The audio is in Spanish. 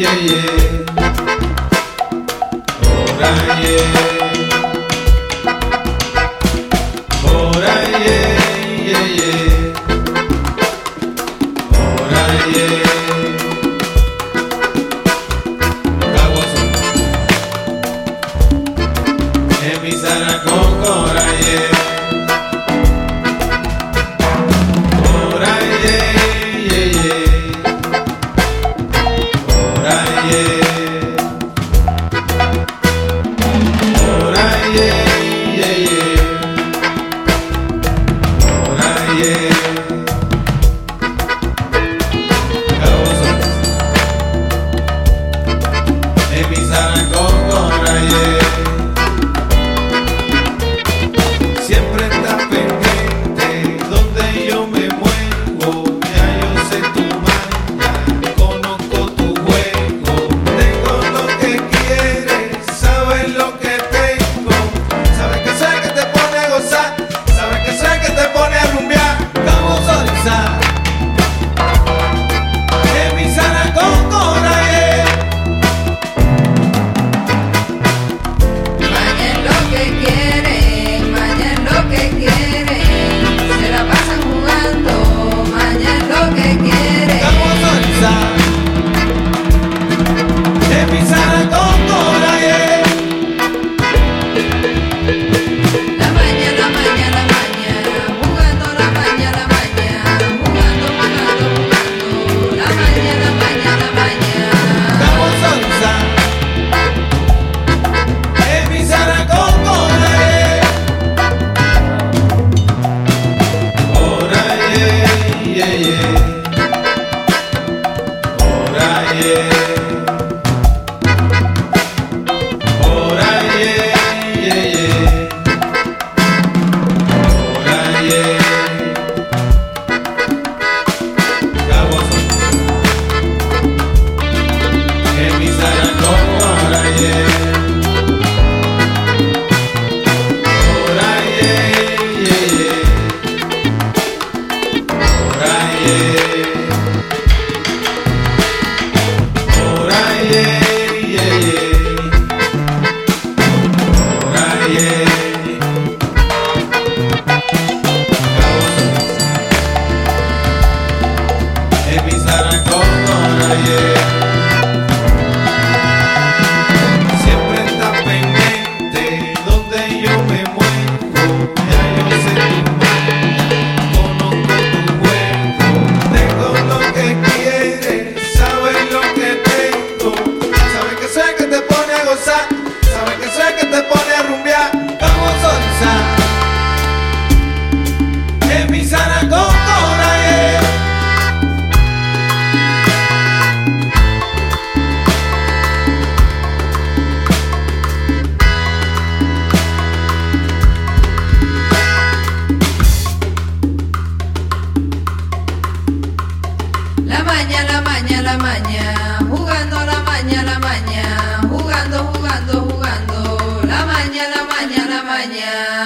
yeah, yeah. Oh, yeah. Allah'a yeah. La maña, la maña, la maña, jugando la maña, la maña, jugando, jugando, jugando, la maña, la maña, la maña.